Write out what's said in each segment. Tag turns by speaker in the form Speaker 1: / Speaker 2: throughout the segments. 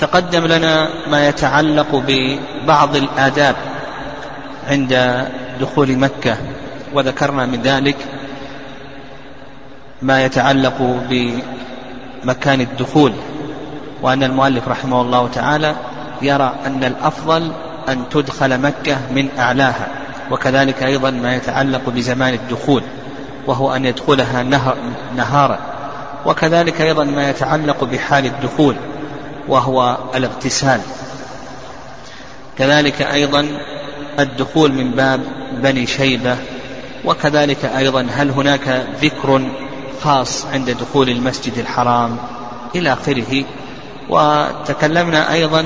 Speaker 1: تقدم لنا ما يتعلق ببعض الآداب عند دخول مكة وذكرنا من ذلك ما يتعلق بمكان الدخول وأن المؤلف رحمه الله تعالى يرى أن الأفضل أن تدخل مكة من أعلاها وكذلك أيضا ما يتعلق بزمان الدخول وهو أن يدخلها نهارا وكذلك أيضا ما يتعلق بحال الدخول. وهو الاغتسال. كذلك أيضا الدخول من باب بني شيبة وكذلك أيضا هل هناك ذكر خاص عند دخول المسجد الحرام إلى آخره؟ وتكلمنا أيضا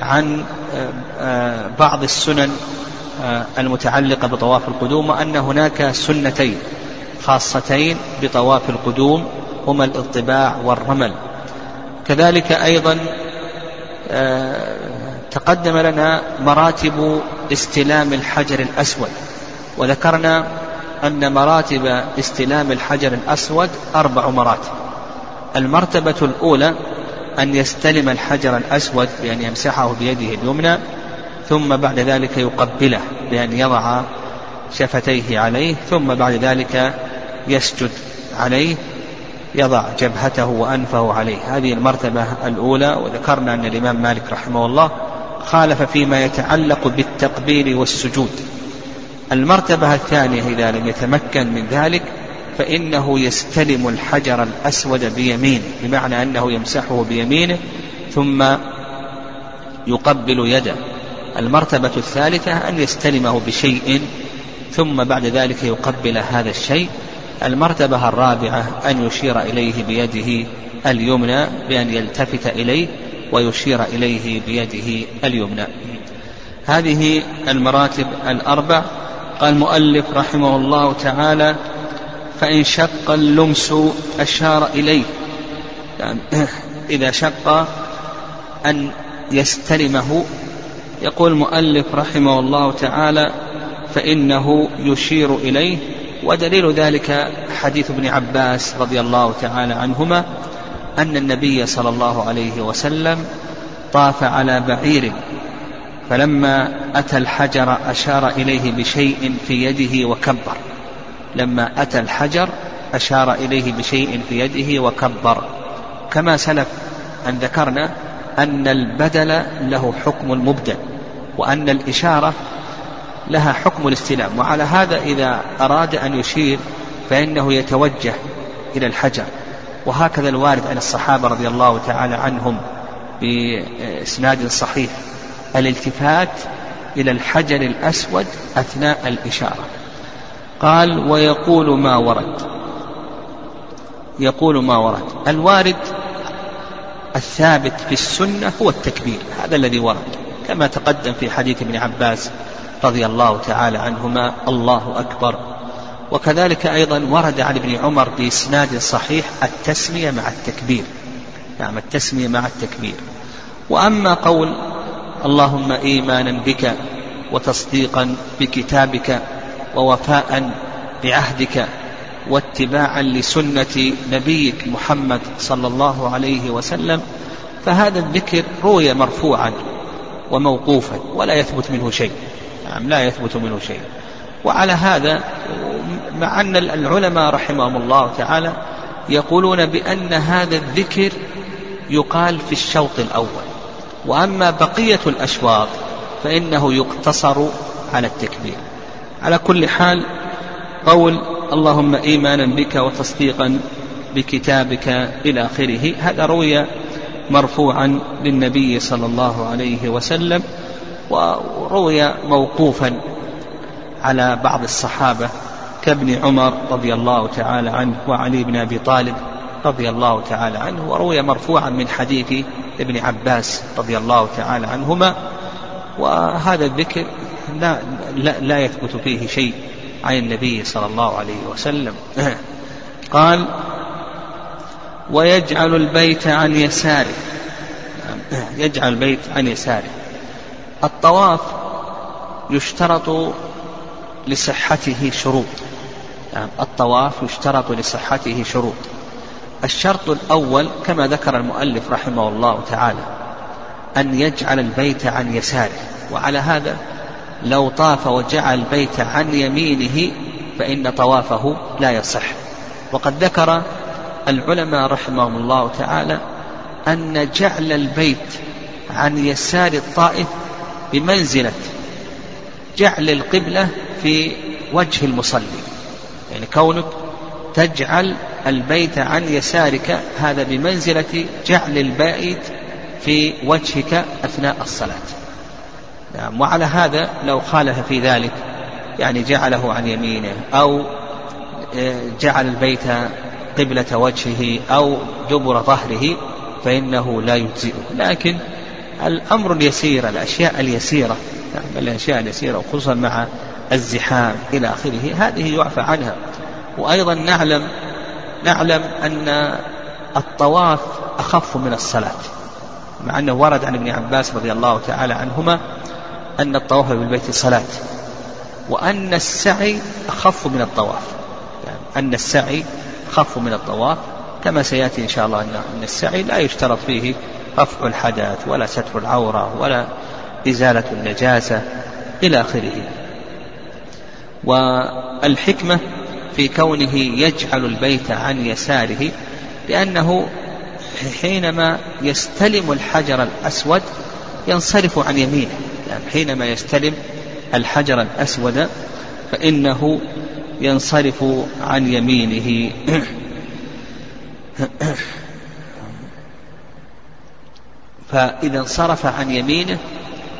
Speaker 1: عن آه، آه، بعض السنن آه، المتعلقة بطواف القدوم وأن هناك سنتين خاصتين بطواف القدوم هما الإطباع والرمل. كذلك أيضا تقدم لنا مراتب استلام الحجر الأسود. وذكرنا أن مراتب استلام الحجر الأسود أربع مراتب. المرتبة الأولى أن يستلم الحجر الأسود بأن يمسحه بيده اليمنى ثم بعد ذلك يقبله بأن يضع شفتيه عليه ثم بعد ذلك يسجد عليه يضع جبهته وأنفه عليه. هذه المرتبة الأولى وذكرنا أن الإمام مالك رحمه الله خالف فيما يتعلق بالتقبيل والسجود. المرتبة الثانية إذا لم يتمكن من ذلك فإنه يستلم الحجر الأسود بيمينه بمعنى أنه يمسحه بيمينه ثم يقبل يده. المرتبة الثالثة أن يستلمه بشيء ثم بعد ذلك يقبل هذا الشيء المرتبة الرابعة أن يشير إليه بيده اليمنى بأن يلتفت إليه ويشير إليه بيده اليمنى. هذه المراتب الأربع. قال المؤلف رحمه الله تعالى فإن شق اللمس أشار إليه. يعني إذا شق أن يستلمه. يقول المؤلف رحمه الله تعالى فإنه يشير إليه ودليل ذلك حديث ابن عباس رضي الله تعالى عنهما أن النبي صلى الله عليه وسلم طاف على بعير فلما أتى الحجر أشار إليه بشيء في يده وكبر. لما أتى الحجر أشار إليه بشيء في يده وكبر. كما سلف أن ذكرنا أن البدل له حكم المبدل وأن الإشارة لها حكم الاستلام. وعلى هذا إذا أراد أن يشير فإنه يتوجه إلى الحجر. وهكذا الوارد عن الصحابة رضي الله تعالى عنهم بإسناد صحيح. الالتفات إلى الحجر الأسود أثناء الإشارة. قال ويقول ما ورد. يقول ما ورد. الوارد الثابت في السنة هو التكبير. هذا الذي ورد. كما تقدم في حديث ابن عباس رضي الله تعالى عنهما الله أكبر. وكذلك أيضا ورد عن ابن عمر بإسناد صحيح التسمية مع التكبير. نعم التسمية مع التكبير. وأما قول اللهم إيمانا بك وتصديقا بكتابك ووفاء بعهدك واتباعا لسنة نبيك محمد صلى الله عليه وسلم فهذا الذكر روي مرفوعا وموقوفا ولا يثبت منه شيء. نعم لا يثبت منه شيء. وعلى هذا مع أن العلماء رحمهم الله تعالى يقولون بأن هذا الذكر يقال في الشوط الأول. وأما بقية الأشواط فإنه يقتصر على التكبير. على كل حال قول اللهم إيمانا بك وتصديقا بكتابك إلى آخره هذا روي مرفوعا للنبي صلى الله عليه وسلم. وروي موقوفا على بعض الصحابة كابن عمر رضي الله تعالى عنه وعلي بن أبي طالب رضي الله تعالى عنه وروي مرفوعا من حديث ابن عباس رضي الله تعالى عنهما وهذا الذكر لا, لا, لا يثبت فيه شيء عن النبي صلى الله عليه وسلم. قال ويجعل البيت عن يساره. يجعل البيت عن يساره. الطواف يشترط لصحته شروط. يعني الطواف يشترط لصحته شروط. الشرط الأول كما ذكر المؤلف رحمه الله تعالى أن يجعل البيت عن يساره. وعلى هذا لو طاف وجعل البيت عن يمينه فإن طوافه لا يصح. وقد ذكر العلماء رحمهم الله تعالى أن جعل البيت عن يسار الطائف بمنزلة جعل القبلة في وجه المصلي. يعني كونك تجعل البيت عن يسارك هذا بمنزلة جعل البيت في وجهك أثناء الصلاة. نعم وعلى هذا لو خالف في ذلك يعني جعله عن يمينه أو آه، جعل البيت قبلة وجهه أو دبر ظهره فإنه لا يجزئه. لكن الأمر اليسير الأشياء اليسيرة الأشياء اليسيرة وخصوصا مع الزحام إلى آخره هذه يعفى عنها. وأيضا نعلم نعلم أن الطواف أخف من الصلاة مع أنه ورد عن ابن عباس رضي الله تعالى عنهما أن الطواف بالبيت صلاة وأن السعي أخف من الطواف. يعني أن السعي أخف من الطواف كما سيأتي إن شاء الله أن السعي لا يشترط فيه رفع الحدث ولا ستر العورة ولا إزالة النجاسة إلى آخره. والحكمة في كونه يجعل البيت عن يساره لأنه حينما يستلم الحجر الأسود ينصرف عن يمينه. يعني حينما يستلم الحجر الأسود فإنه ينصرف عن يمينه. فإذا انصرف عن يمينه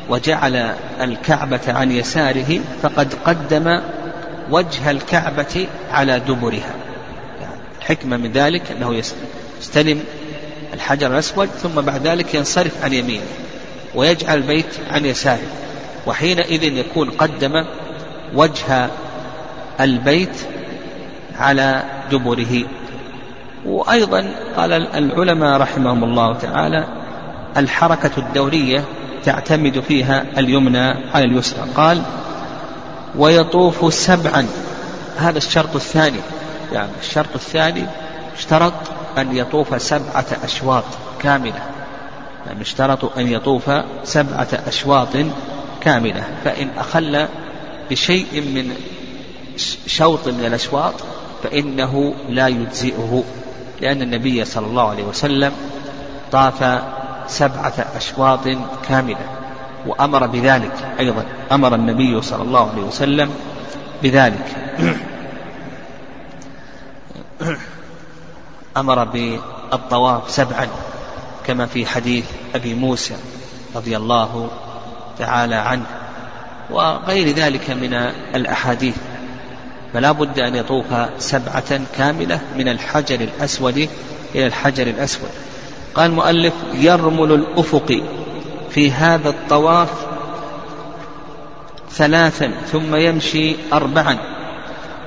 Speaker 1: وجعل الكعبة عن يساره فقد قدم وجه الكعبة على دبرها. الحكمة من ذلك أنه يستلم الحجر الأسود ثم بعد ذلك ينصرف عن يمينه ويجعل البيت عن يساره. وحينئذ يكون قدم وجه البيت على دبره. وأيضا قال العلماء رحمهم الله تعالى الحركة الدورية تعتمد فيها اليمنى على اليسرى. قال ويطوف سبعا. هذا الشرط الثاني. يعني الشرط الثاني اشترط أن يطوف سبعة أشواط كاملة. يعني اشترط أن يطوف سبعة أشواط كاملة. فإن أخل بشيء من شوط من الأشواط فإنه لا يجزئه. لأن النبي صلى الله عليه وسلم طاف سبعة أشواط كاملة وأمر بذلك أيضا أمر النبي صلى الله عليه وسلم بذلك. أمر بالطواف سبعا كما في حديث أبي موسى رضي الله تعالى عنه وغير ذلك من الأحاديث. فلا بد أن يطوف سبعة كاملة من الحجر الأسود إلى الحجر الأسود. قال المؤلف يرمل الأفق في هذا الطواف ثلاثا ثم يمشي أربعا.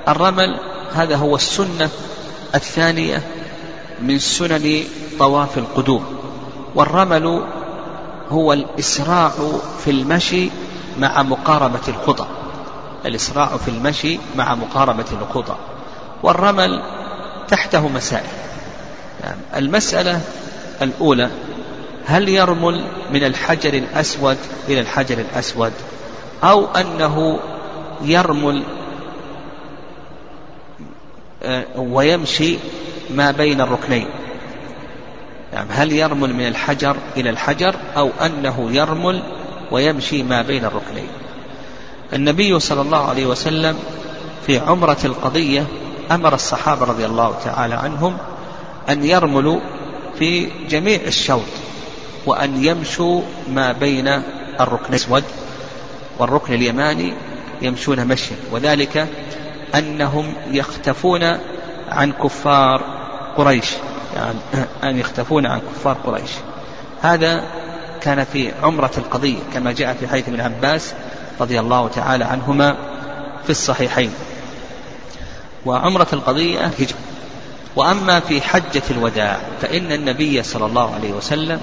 Speaker 1: الرمل هذا هو السنة الثانية من سنن طواف القدوم. والرمل هو الإسراع في المشي مع مقاربة الخطى. الإسراع في المشي مع مقاربة الخطى. والرمل تحته مسائل. يعني المسألة الأولى هل يرمل من الحجر الأسود إلى الحجر الأسود؟ أو أنه يرمل آه، ويمشي ما بين الركنين. يعني هل يرمل من الحجر إلى الحجر أو أنه يرمل ويمشي ما بين الركنين؟ النبي صلى الله عليه وسلم في عمرة القضية أمر الصحابة رضي الله تعالى عنهم أن يرملوا في جميع الشوط وأن يمشوا ما بين الركن الأسود والركن اليماني يمشون مشيا. وذلك أنهم يختفون عن كفار قريش يعني أن يختفون عن كفار قريش. هذا كان في عمرة القضية كما جاء في حديث ابن عباس رضي الله تعالى عنهما في الصحيحين. وعمرة القضية هجرة. وأما في حجة الوداع فإن النبي صلى الله عليه وسلم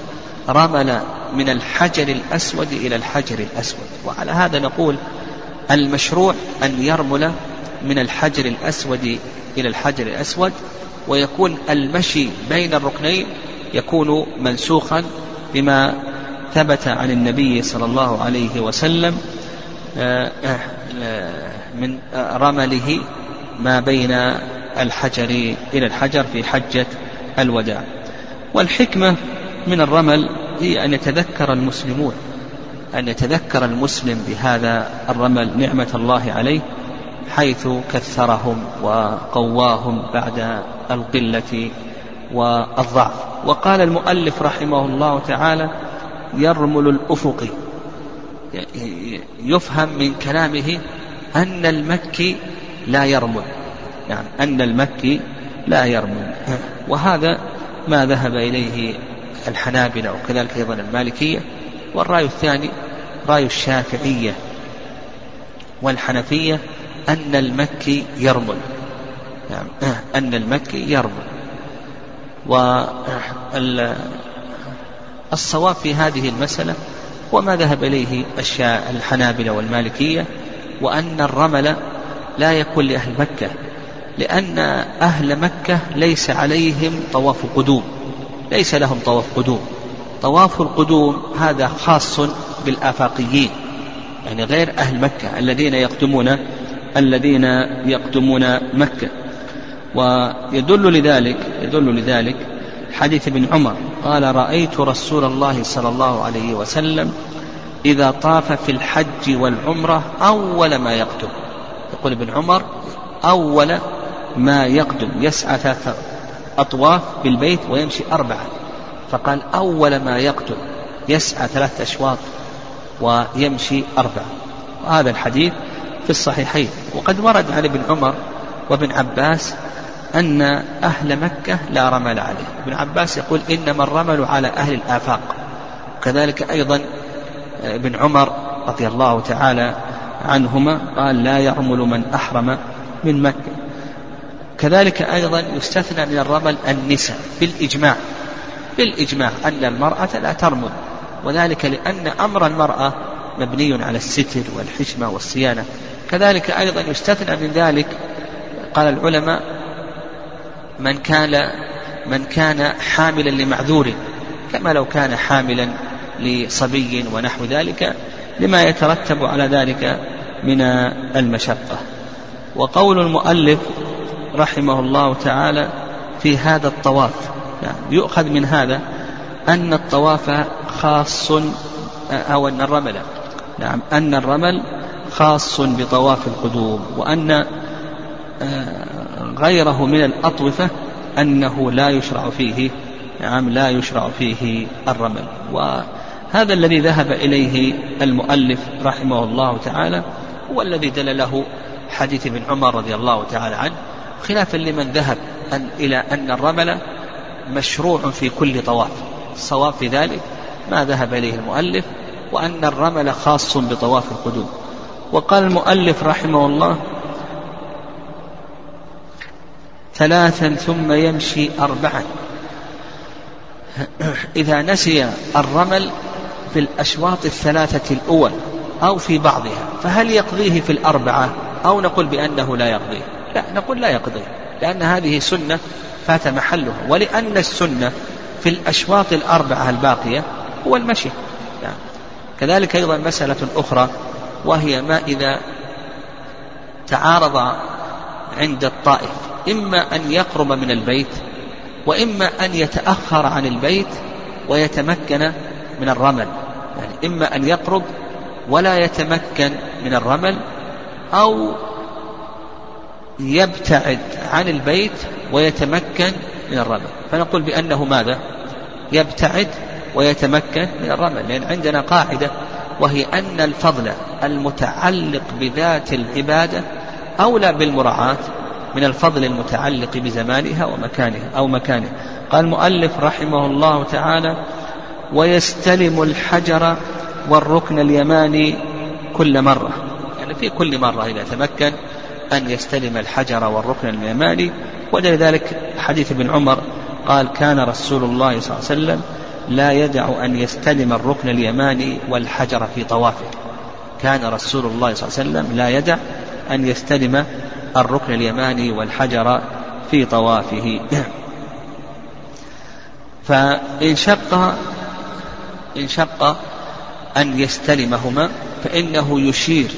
Speaker 1: رمل من الحجر الأسود إلى الحجر الأسود. وعلى هذا نقول المشروع أن يرمل من الحجر الأسود إلى الحجر الأسود ويكون المشي بين الركنين يكون منسوخا بما ثبت عن النبي صلى الله عليه وسلم من رمله ما بين الحجر إلى الحجر في حجة الوداع. والحكمة من الرمل هي أن يتذكر المسلمون أن يتذكر المسلم بهذا الرمل نعمة الله عليه حيث كثرهم وقواهم بعد القلة والضعف. وقال المؤلف رحمه الله تعالى يرمل الأفق يفهم من كلامه أن المكي لا يرمل. يعني أن المكي لا يرمل وهذا ما ذهب إليه الحنابلة وكذلك أيضا المالكية والرأي الثاني رأي الشافعية والحنفية أن المكي يرمل يعني أن المكي يرمل والصواب في هذه المسألة وما ذهب إليه الحنابلة والمالكية وأن الرمل لا يكون لأهل مكة. لأن أهل مكة ليس عليهم طواف قدوم. ليس لهم طواف قدوم. طواف القدوم هذا خاص بالآفاقيين. يعني غير أهل مكة الذين يقدمون الذين يقدمون مكة. ويدل لذلك يدل لذلك حديث ابن عمر قال رأيت رسول الله صلى الله عليه وسلم إذا طاف في الحج والعمرة أول ما يقدم. يقول ابن عمر أول ما يقدم يسعى ثلاثة أطواف بالبيت ويمشي أربعة. فقال أول ما يقدم يسعى ثلاثة أشواط ويمشي أربعة. وهذا الحديث في الصحيحين. وقد ورد عن ابن عمر وابن عباس أن أهل مكة لا رمل عليه. ابن عباس يقول إنما الرمل على أهل الآفاق. كذلك أيضا ابن عمر رضي الله تعالى عنهما قال لا يرمل من أحرم من مكة. كذلك أيضا يستثنى من الرمل النساء بالإجماع بالإجماع أن المرأة لا ترمل وذلك لأن أمر المرأة مبني على الستر والحشمة والصيانة. كذلك أيضا يستثنى من ذلك قال العلماء من كان من كان حاملا لمعذور كما لو كان حاملا لصبي ونحو ذلك لما يترتب على ذلك من المشقة. وقول المؤلف رحمه الله تعالى في هذا الطواف. يعني يؤخذ من هذا أن الطواف خاص أو أن الرمل نعم أن الرمل خاص بطواف القدوم وأن آه، غيره من الأطوفة أنه لا يشرع فيه نعم لا يشرع فيه الرمل. وهذا الذي ذهب إليه المؤلف رحمه الله تعالى هو الذي دل له حديث ابن عمر رضي الله تعالى عنه خلافا لمن ذهب أن إلى أن الرمل مشروع في كل طواف. الصواب في ذلك ما ذهب إليه المؤلف وأن الرمل خاص بطواف القدوم. وقال المؤلف رحمه الله ثلاثا ثم يمشي أربعا. إذا نسي الرمل في الأشواط الثلاثة الأول أو في بعضها فهل يقضيه في الأربعة؟ أو نقول بأنه لا يقضيه. لا نقول لا يقضيه لأن هذه سنة فات محلها. ولأن السنة في الأشواط الأربعة الباقية هو المشي. يعني كذلك أيضا مسألة أخرى وهي ما إذا تعارض عند الطائف إما أن يقرب من البيت وإما أن يتأخر عن البيت ويتمكن من الرمل. يعني إما أن يقرب ولا يتمكن من الرمل أو يبتعد عن البيت ويتمكن من الرمل. فنقول بأنه ماذا؟ يبتعد ويتمكن من الرمل. لأن عندنا قاعدة وهي أن الفضل المتعلق بذات العبادة أولى بالمراعاة من الفضل المتعلق بزمانها ومكانها أو مكانها. قال المؤلف رحمه الله تعالى ويستلم الحجر والركن اليماني كل مرة. يعني في كل مرة إذا تمكن أن يستلم الحجر والركن اليماني ولذلك حديث ابن عمر قال كان رسول الله صلى الله عليه وسلم لا يدع أن يستلم الركن اليماني والحجر في طوافه. كان رسول الله صلى الله عليه وسلم لا يدع أن يستلم الركن اليماني والحجر في طوافه. فإن شق إن شق أن يستلمهما فإنه يشير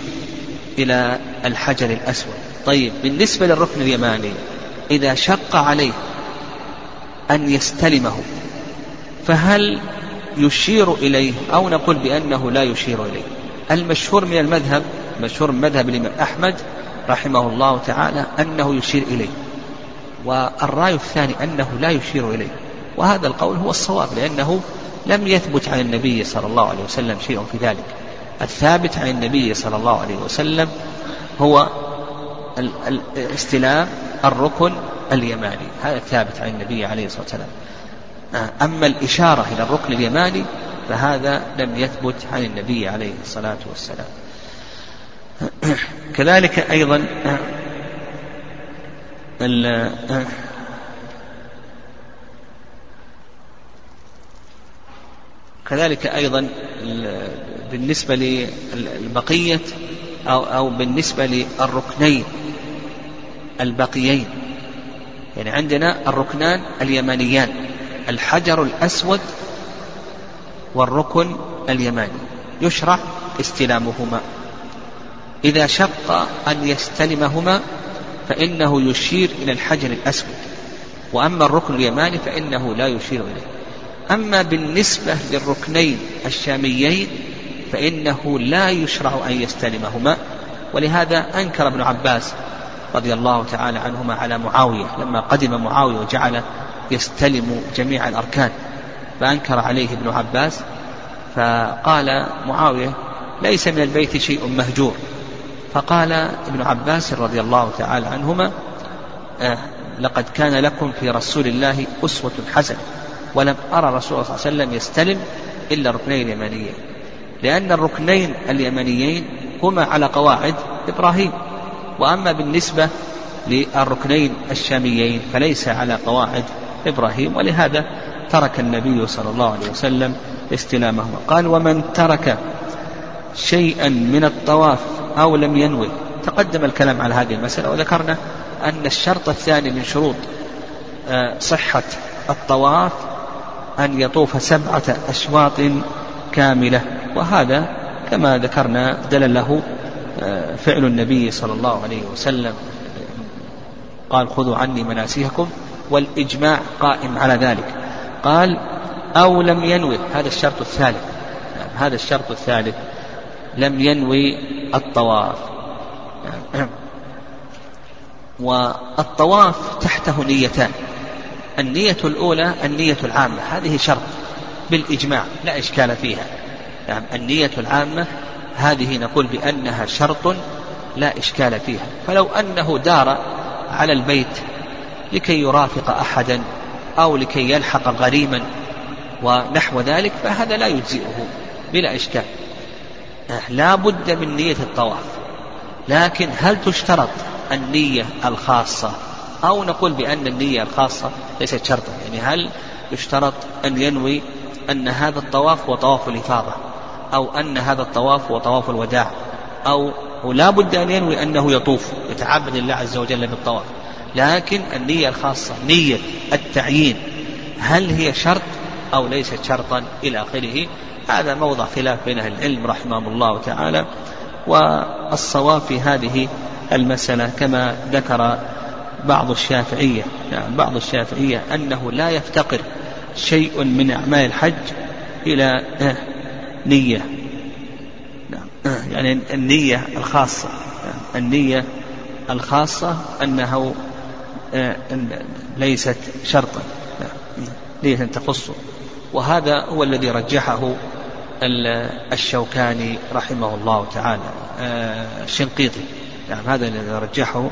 Speaker 1: إلى الحجر الأسود. طيب بالنسبة للركن اليماني إذا شق عليه أن يستلمه فهل يشير إليه أو نقول بأنه لا يشير إليه؟ المشهور من المذهب مشهور من مذهب الإمام أحمد رحمه الله تعالى أنه يشير إليه والرأي الثاني أنه لا يشير إليه وهذا القول هو الصواب لأنه لم يثبت عن النبي صلى الله عليه وسلم شيء في ذلك. الثابت عن النبي صلى الله عليه وسلم هو استلام الركن اليماني. هذا ثابت عن النبي عليه الصلاة والسلام. أما الإشارة إلى الركن اليماني فهذا لم يثبت عن النبي عليه الصلاة والسلام. كذلك أيضا كذلك أيضا بالنسبة للبقية أو, أو بالنسبة للركنين البقيين. يعني عندنا الركنان اليمانيان الحجر الأسود والركن اليماني. يشرع استلامهما. إذا شق أن يستلمهما فإنه يشير إلى الحجر الأسود وأما الركن اليماني فإنه لا يشير إليه. أما بالنسبة للركنين الشاميين فإنه لا يشرع أن يستلمهما. ولهذا أنكر ابن عباس رضي الله تعالى عنهما على معاوية لما قدم معاوية وجعل يستلم جميع الأركان فأنكر عليه ابن عباس فقال معاوية ليس من البيت شيء مهجور. فقال ابن عباس رضي الله تعالى عنهما آه لقد كان لكم في رسول الله أسوة حسنة ولم أرى رسول الله صلى الله عليه وسلم يستلم إلا الركنين اليمانيين لأن الركنين اليمانيين هما على قواعد إبراهيم وأما بالنسبة للركنين الشاميين فليس على قواعد إبراهيم ولهذا ترك النبي صلى الله عليه وسلم استلامهما. قال ومن ترك شيئا من الطواف أو لم ينوي تقدم الكلام على هذه المسألة وذكرنا أن الشرط الثاني من شروط آه، صحة الطواف أن يطوف سبعة أشواط كاملة. وهذا كما ذكرنا دل له آه، فعل النبي صلى الله عليه وسلم. قال خذوا عني مناسككم. والإجماع قائم على ذلك. قال أو لم ينوي. هذا الشرط الثالث. هذا الشرط الثالث لم ينوي الطواف. والطواف تحته نيتان النية الأولى النية العامة. هذه شرط. بالإجماع لا إشكال فيها. يعني النية العامة هذه نقول بأنها شرط لا إشكال فيها. فلو أنه دار على البيت لكي يرافق أحدا أو لكي يلحق غريما ونحو ذلك فهذا لا يجزئه بلا إشكال. لا بد من نية الطواف. لكن هل تشترط النية الخاصة؟ أو نقول بأن النية الخاصة ليست شرطا. يعني هل يشترط أن ينوي أن هذا الطواف هو طواف الإفاضة أو أن هذا الطواف هو طواف الوداع أو لا بد أن ينوي أنه يطوف يتعبد الله عز وجل بالطواف. لكن النية الخاصة نية التعيين هل هي شرط أو ليست شرطا إلى آخره؟ هذا موضع خلاف بين أهل العلم رحمهم الله تعالى والصواب في هذه المسألة كما ذكر بعض الشافعية. يعني بعض الشافعية أنه لا يفتقر شيء من أعمال الحج إلى نية. نعم. يعني النية الخاصة. النية الخاصة أنه ليست شرطا. نية تخصه. وهذا هو الذي رجحه الشوكاني رحمه الله تعالى الشنقيطي. يعني هذا الذي رجحه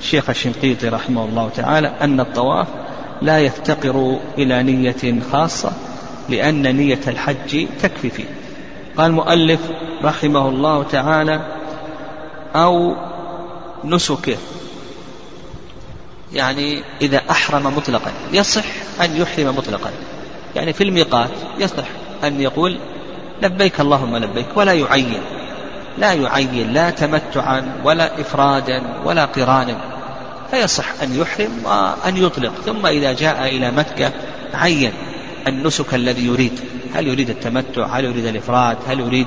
Speaker 1: الشيخ الشنقيطي رحمه الله تعالى أن الطواف لا يفتقر إلى نية خاصة لأن نية الحج تكفي فيه. قال المؤلف رحمه الله تعالى أو نسكه يعني إذا أحرم مطلقا يصح أن يحرم مطلقا. يعني في الميقات يصح أن يقول لبيك اللهم لبيك ولا يعين لا يعين لا تمتعا ولا إفرادا ولا قرانا فيصح أن يحرم وأن يطلق. ثم إذا جاء إلى مكة عين النسك الذي يريد. هل يريد التمتع؟ هل يريد الإفراد؟ هل يريد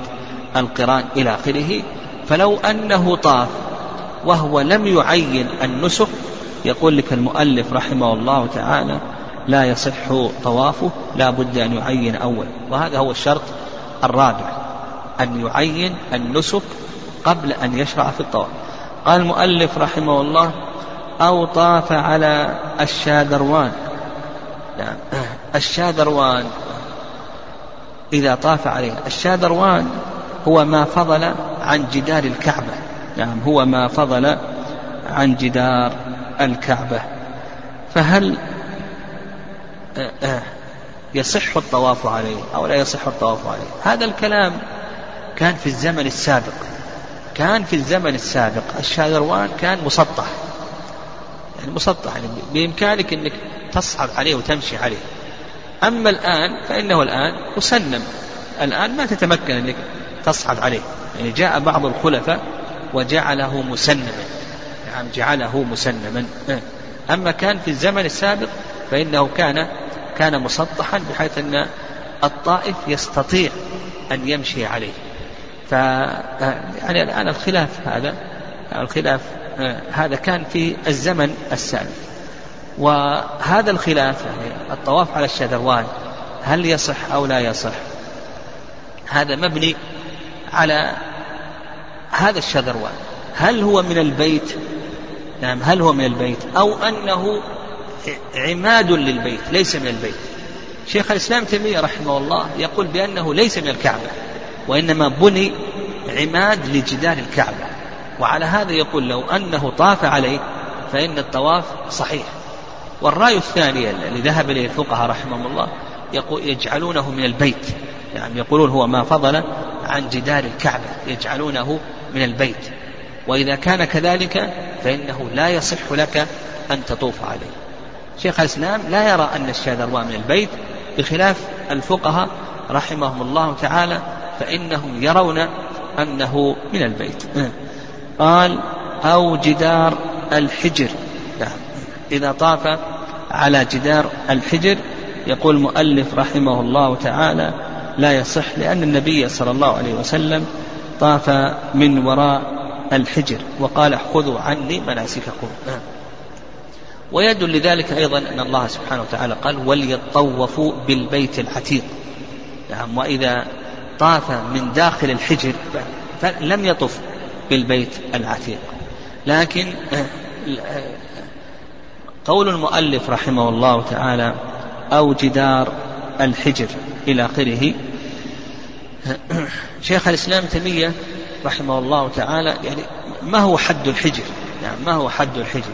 Speaker 1: القران إلى آخره؟ فلو أنه طاف وهو لم يعين النسك يقول لك المؤلف رحمه الله تعالى لا يصح طوافه لا بد أن يعين أول. وهذا هو الشرط الرابع أن يعين النسك قبل أن يشرع في الطواف. قال المؤلف رحمه الله أو طاف على الشادروان نعم. الشادروان إذا طاف عليه. الشادروان هو ما فضل عن جدار الكعبة. نعم هو ما فضل عن جدار الكعبة. فهل آه، آه، يصح الطواف عليه أو لا يصح الطواف عليه؟ هذا الكلام كان في الزمن السابق. كان في الزمن السابق. الشادروان كان مسطح. يعني مسطح يعني بإمكانك أنك تصعد عليه وتمشي عليه. أما الآن فإنه الآن مسنم. الآن ما تتمكن أنك تصعد عليه. يعني جاء بعض الخلفاء وجعله مسنما. نعم جعله مسنما. أما كان في الزمن السابق فإنه كان كان مسطحا بحيث أن الطائف يستطيع أن يمشي عليه. ف يعني الآن الخلاف هذا الخلاف هذا كان في الزمن السابق. وهذا الخلاف يعني الطواف على الشذوان هل يصح أو لا يصح؟ هذا مبني على هذا الشذروان. هل هو من البيت؟ نعم هل هو من البيت؟ أو أنه عماد للبيت ليس من البيت. شيخ الإسلام تيمية رحمه الله يقول بأنه ليس من الكعبة وإنما بني عماد لجدار الكعبة. وعلى هذا يقول لو أنه طاف عليه فإن الطواف صحيح. والرأي الثاني الذي ذهب إليه الفقهاء رحمهم الله يقول يجعلونه من البيت. يعني يقولون هو ما فضل عن جدار الكعبة يجعلونه من البيت. وإذا كان كذلك فإنه لا يصح لك أن تطوف عليه. شيخ الإسلام لا يرى أن الشاذروان من البيت بخلاف الفقهاء رحمهم الله تعالى فإنهم يرون أنه من البيت. قال أو جدار الحجر. نعم إذا طاف على جدار الحجر يقول المؤلف رحمه الله تعالى لا يصح لأن النبي صلى الله عليه وسلم طاف من وراء الحجر وقال خذوا عني مناسككم. ويدل لذلك أيضا أن الله سبحانه وتعالى قال وليطوفوا بالبيت العتيق. نعم. وإذا طاف من داخل الحجر فلم يطف. بالبيت العتيق. لكن قول المؤلف رحمه الله تعالى أو جدار الحجر إلى آخره. شيخ الإسلام تيمية رحمه الله تعالى يعني ما هو حد الحجر؟ يعني ما هو حد الحجر؟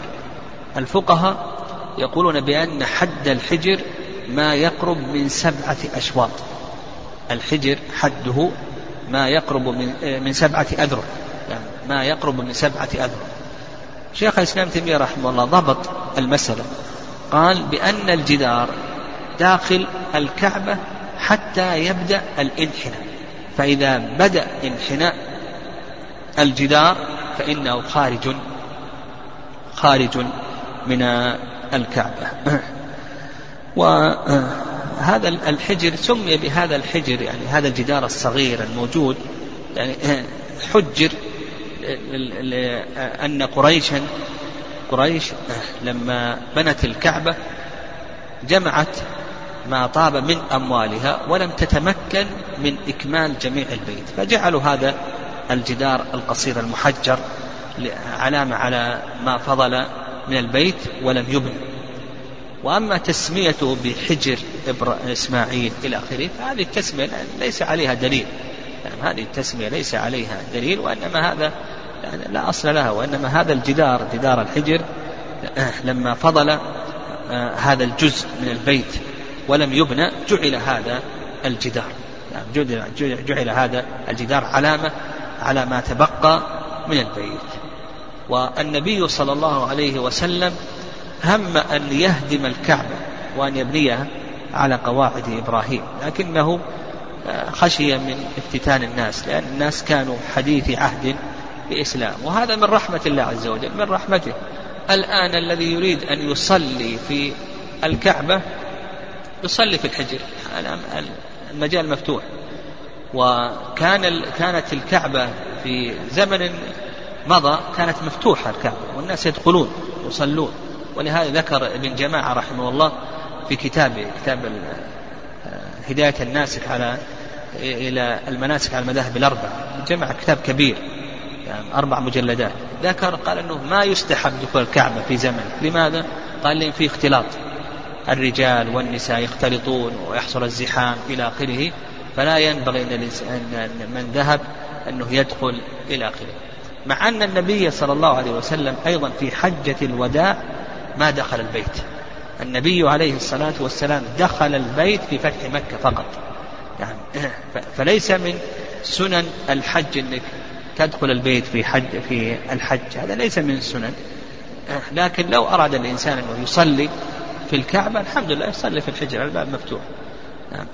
Speaker 1: الفقهاء يقولون بأن حد الحجر ما يقرب من سبعة أشواط. الحجر حده ما يقرب من من سبعة أذرع. ما يقرب من سبعة أذرع شيخ الإسلام تيمية رحمه الله ضبط المسألة. قال بأن الجدار داخل الكعبة حتى يبدأ الانحناء. فإذا بدأ انحناء الجدار فإنه خارج خارج من الكعبة. وهذا الحجر سمي بهذا الحجر يعني هذا الجدار الصغير الموجود يعني حجر أن قريشا قريش لما بنت الكعبة جمعت ما طاب من أموالها ولم تتمكن من إكمال جميع البيت. فجعلوا هذا الجدار القصير المحجر علامة على ما فضل من البيت ولم يبن. وأما تسميته بحجر إسماعيل إلى آخره فهذه التسمية ليس عليها دليل. يعني هذه التسمية ليس عليها دليل وإنما هذا يعني لا أصل لها وإنما هذا الجدار جدار الحجر لما فضل آه، هذا الجزء من البيت ولم يبنى جعل هذا الجدار. يعني جعل هذا الجدار علامة على ما تبقى من البيت. والنبي صلى الله عليه وسلم هم أن يهدم الكعبة وأن يبنيها على قواعد إبراهيم لكنه آه، خشي من افتتان الناس لأن الناس كانوا حديث عهد بإسلام وهذا من رحمة الله عز وجل من رحمته. الآن الذي يريد أن يصلي في الكعبة يصلي في الحجر المجال مفتوح. وكان كانت الكعبة في زمن مضى كانت مفتوحة الكعبة والناس يدخلون يصلون. ولهذا ذكر ابن جماعة رحمه الله في كتابه كتاب هداية الناسك على إلى المناسك على المذاهب الأربعة جمع كتاب كبير يعني أربع مجلدات. ذكر قال أنه ما يستحب دخول الكعبة في زمن. لماذا؟ قال لأن في اختلاط. الرجال والنساء يختلطون ويحصل الزحام إلى آخره. فلا ينبغي أن من ذهب أنه يدخل إلى آخره. مع أن النبي صلى الله عليه وسلم أيضا في حجة الوداع ما دخل البيت. النبي عليه الصلاة والسلام دخل البيت في فتح مكة فقط. يعني فليس من سنن الحج أنك تدخل البيت في حج في الحج. هذا ليس من السنن لكن لو أراد الإنسان أنه يصلي في الكعبة الحمد لله يصلي في الحجر الباب مفتوح.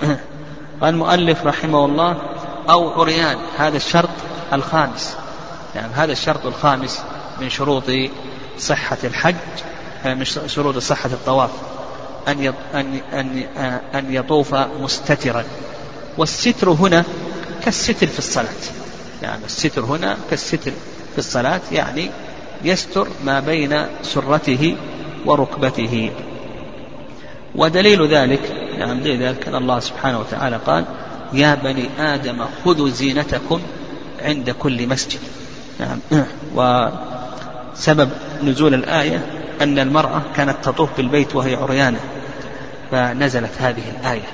Speaker 1: قال المؤلف رحمه الله أو عريان هذا الشرط الخامس. يعني هذا الشرط الخامس من شروط صحة الحج. من شروط صحة الطواف. أن أن أن أن يطوف مستترا. والستر هنا كالستر في الصلاة. يعني الستر هنا كالستر في الصلاة يعني يستر ما بين سرته وركبته. ودليل ذلك يعني دليل ذلك أن الله سبحانه وتعالى قال يا بني آدم خذوا زينتكم عند كل مسجد. نعم. وسبب نزول الآية أن المرأة كانت تطوف بالبيت وهي عريانة فنزلت هذه الآية.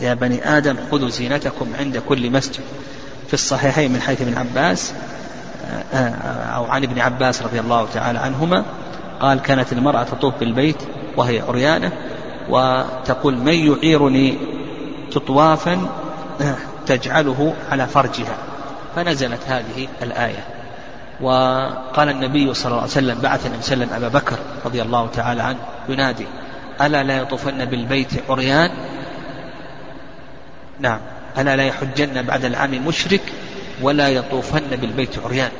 Speaker 1: يا بني آدم خذوا زينتكم عند كل مسجد. في الصحيحين من حيث ابن عباس آه، أو عن ابن عباس رضي الله تعالى عنهما قال كانت المرأة تطوف بالبيت وهي عريانة وتقول من يعيرني تطوافا آه، تجعله على فرجها. فنزلت هذه الآية. وقال النبي صلى الله عليه وسلم بعث النبي صلى الله عليه وسلم أبا بكر رضي الله تعالى عنه ينادي ألا لا يطوفن بالبيت عريان؟ نعم ألا لا يحجن بعد العام مشرك ولا يطوفن بالبيت عريان؟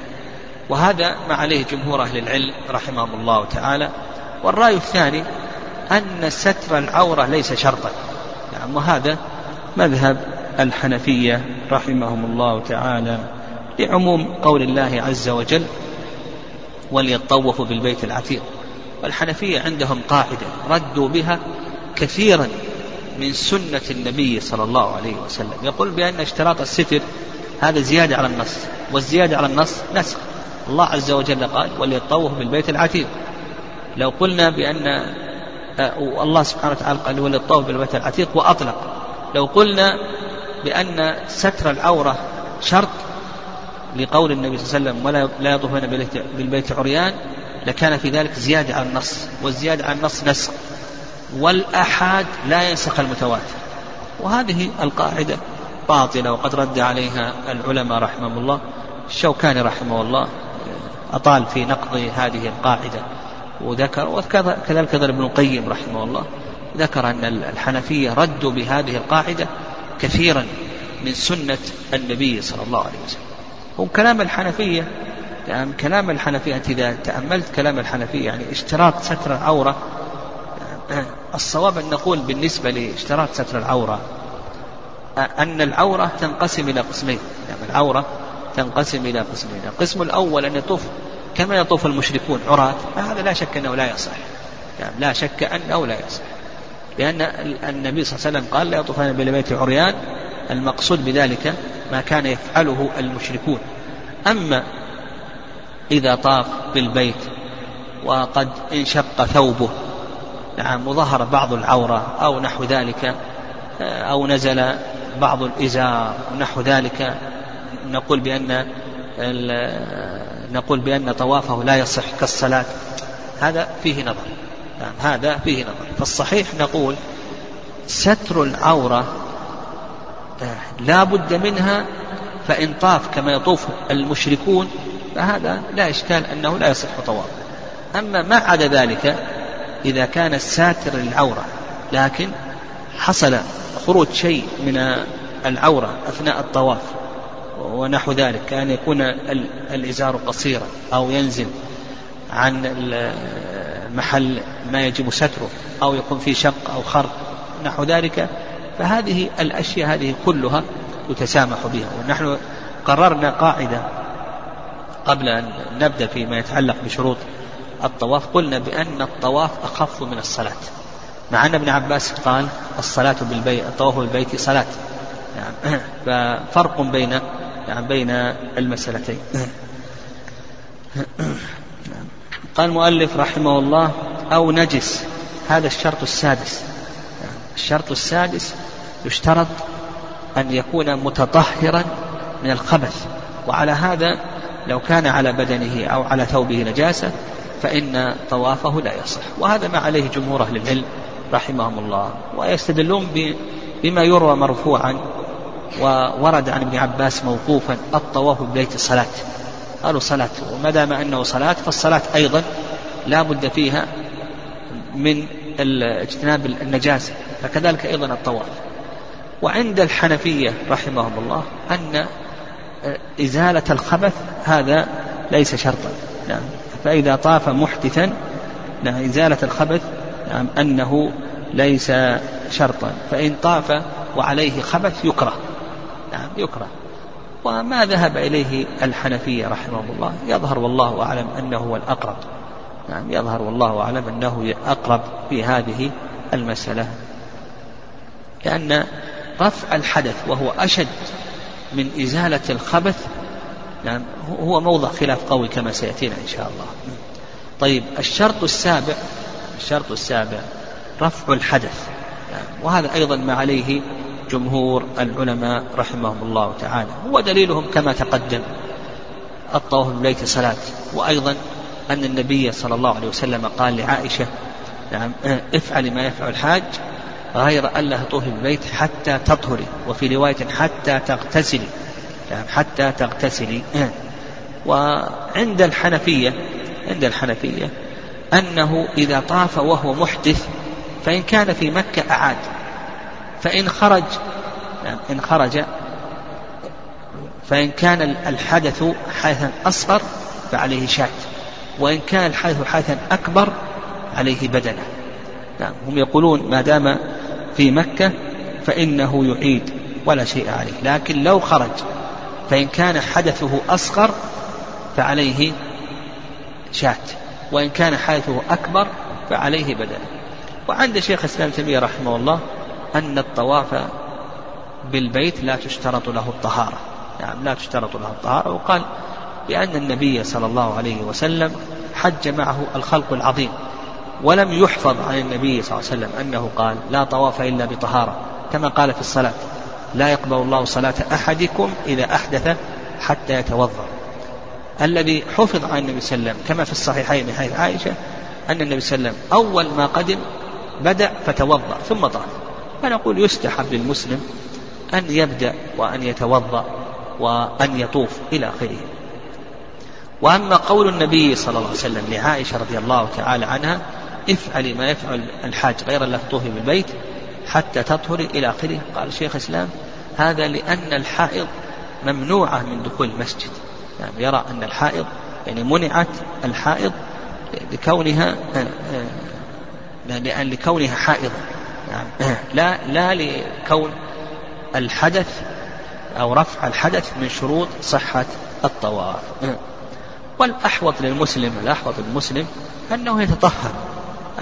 Speaker 1: وهذا ما عليه جمهور أهل العلم رحمهم الله تعالى. والرأي الثاني أن ستر العورة ليس شرطا. نعم وهذا مذهب الحنفية رحمهم الله تعالى. لعموم قول الله عز وجل وليطوفوا بالبيت العتيق والحنفية عندهم قاعدة ردوا بها كثيرا من سنة النبي صلى الله عليه وسلم يقول بأن اشتراط الستر هذا زيادة على النص والزيادة على النص نسخ. الله عز وجل قال وليطوف بالبيت العتيق لو قلنا بأن آه، الله سبحانه وتعالى قال وليطوف بالبيت العتيق وأطلق. لو قلنا بأن ستر العورة شرط لقول النبي صلى الله عليه وسلم ولا لا يطوفون بالبيت عريان لكان في ذلك زيادة على النص والزيادة على النص نسخ والأحاد لا ينسخ المتواتر. وهذه القاعدة باطلة وقد رد عليها العلماء رحمهم الله. الشوكاني رحمه الله أطال في نقض هذه القاعدة. وذكر وكذلك ابن القيم رحمه الله ذكر أن الحنفية ردوا بهذه القاعدة كثيرا من سنة النبي صلى الله عليه وسلم. هو كلام الحنفية يعني كلام الحنفية أنت إذا تأملت كلام الحنفية يعني اشتراط ستر العورة الصواب أن نقول بالنسبة لاشتراط ستر العورة أن العورة تنقسم إلى قسمين يعني العورة تنقسم إلى قسمين القسم الأول أن يطوف كما يطوف المشركون عراة هذا لا شك أنه لا يصح يعني لا شك أنه لا يصح لأن النبي صلى الله عليه وسلم قال لا يطوفن بالبيت عريان المقصود بذلك ما كان يفعله المشركون. أما إذا طاف بالبيت وقد انشق ثوبه نعم وظهر بعض العورة أو نحو ذلك أو نزل بعض الإزار ونحو ذلك نقول بأن نقول بأن طوافه لا يصح كالصلاة. هذا فيه نظر. نعم هذا فيه نظر. فالصحيح نقول ستر العورة لا بد منها فإن طاف كما يطوف المشركون فهذا لا إشكال أنه لا يصح طواف. أما ما عدا ذلك إذا كان الساتر للعورة لكن حصل خروج شيء من العورة أثناء الطواف ونحو ذلك كأن يكون الإزار قصيرا أو ينزل عن محل ما يجب ستره أو يكون في شق أو خرق نحو ذلك فهذه الأشياء هذه كلها يتسامح بها. ونحن قررنا قاعدة قبل أن نبدأ فيما يتعلق بشروط الطواف. قلنا بأن الطواف أخف من الصلاة. مع أن ابن عباس قال الصلاة بالبيت الطواف بالبيت صلاة. يعني ففرق بين يعني بين المسألتين. قال المؤلف رحمه الله أو نجس. هذا الشرط السادس. الشرط السادس يشترط أن يكون متطهرا من الخبث. وعلى هذا لو كان على بدنه أو على ثوبه نجاسة فإن طوافه لا يصح. وهذا ما عليه جمهور أهل العلم رحمهم الله. ويستدلون بما يروى مرفوعا وورد عن ابن عباس موقوفا الطواف ببيت الصلاة. قالوا صلاة وما دام أنه صلاة فالصلاة أيضا لا بد فيها من اجتناب النجاسة. فكذلك أيضا الطواف. وعند الحنفية رحمهم الله أن إزالة الخبث هذا ليس شرطا. نعم. فإذا طاف محدثا نعم إزالة الخبث نعم أنه ليس شرطا. فإن طاف وعليه خبث يكره. نعم يكره. وما ذهب إليه الحنفية رحمه الله؟ يظهر والله أعلم أنه هو الأقرب. نعم يظهر والله أعلم أنه أقرب في هذه المسألة. لأن رفع الحدث وهو أشد من إزالة الخبث نعم هو موضع خلاف قوي كما سيأتينا إن شاء الله. طيب الشرط السابع الشرط السابع رفع الحدث. نعم وهذا أيضا ما عليه جمهور العلماء رحمهم الله تعالى. ودليلهم كما تقدم. الطواف بالبيت صلاة. وأيضا أن النبي صلى الله عليه وسلم قال لعائشة نعم افعلي ما يفعل الحاج غير ألا تطوفي بالبيت حتى تطهري وفي رواية حتى تغتسلي نعم حتى تغتسلي وعند الحنفية عند الحنفية أنه إذا طاف وهو محدث فإن كان في مكة أعاد. فإن خرج نعم إن خرج فإن كان الحدث حدثا أصغر فعليه شاة. وإن كان الحدث حدثا أكبر عليه بدنة. نعم هم يقولون ما دام في مكة فإنه يعيد ولا شيء عليه. لكن لو خرج فإن كان حدثه أصغر فعليه شاة وإن كان حدثه أكبر فعليه بدنة وعند شيخ الإسلام تيمية رحمه الله أن الطواف بالبيت لا تشترط له الطهارة. نعم لا تشترط له الطهارة. وقال بأن النبي صلى الله عليه وسلم حج معه الخلق العظيم. ولم يحفظ عن النبي صلى الله عليه وسلم أنه قال لا طواف إلا بطهارة كما قال في الصلاة لا يقبل الله صلاة أحدكم إذا أحدث حتى يتوضأ. الذي حفظ عن النبي صلى الله عليه وسلم كما في الصحيحين من حيث عائشة أن النبي صلى الله عليه وسلم أول ما قدم بدأ فتوضأ ثم طاف. فنقول يستحب للمسلم أن يبدأ وأن يتوضأ وأن يطوف إلى آخره. وأما قول النبي صلى الله عليه وسلم لعائشة رضي الله تعالى عنها افعلي ما يفعل الحاج غير أن تطوفي بالبيت حتى تطهري إلى آخره. قال شيخ الإسلام هذا لأن الحائض ممنوعة من دخول المسجد. يعني يرى أن الحائض يعني منعت الحائض لكونها لأن لكونها حائضة. يعني لا لا لكون الحدث أو رفع الحدث من شروط صحة الطواف. والأحوط للمسلم الأحوط للمسلم أنه يتطهر.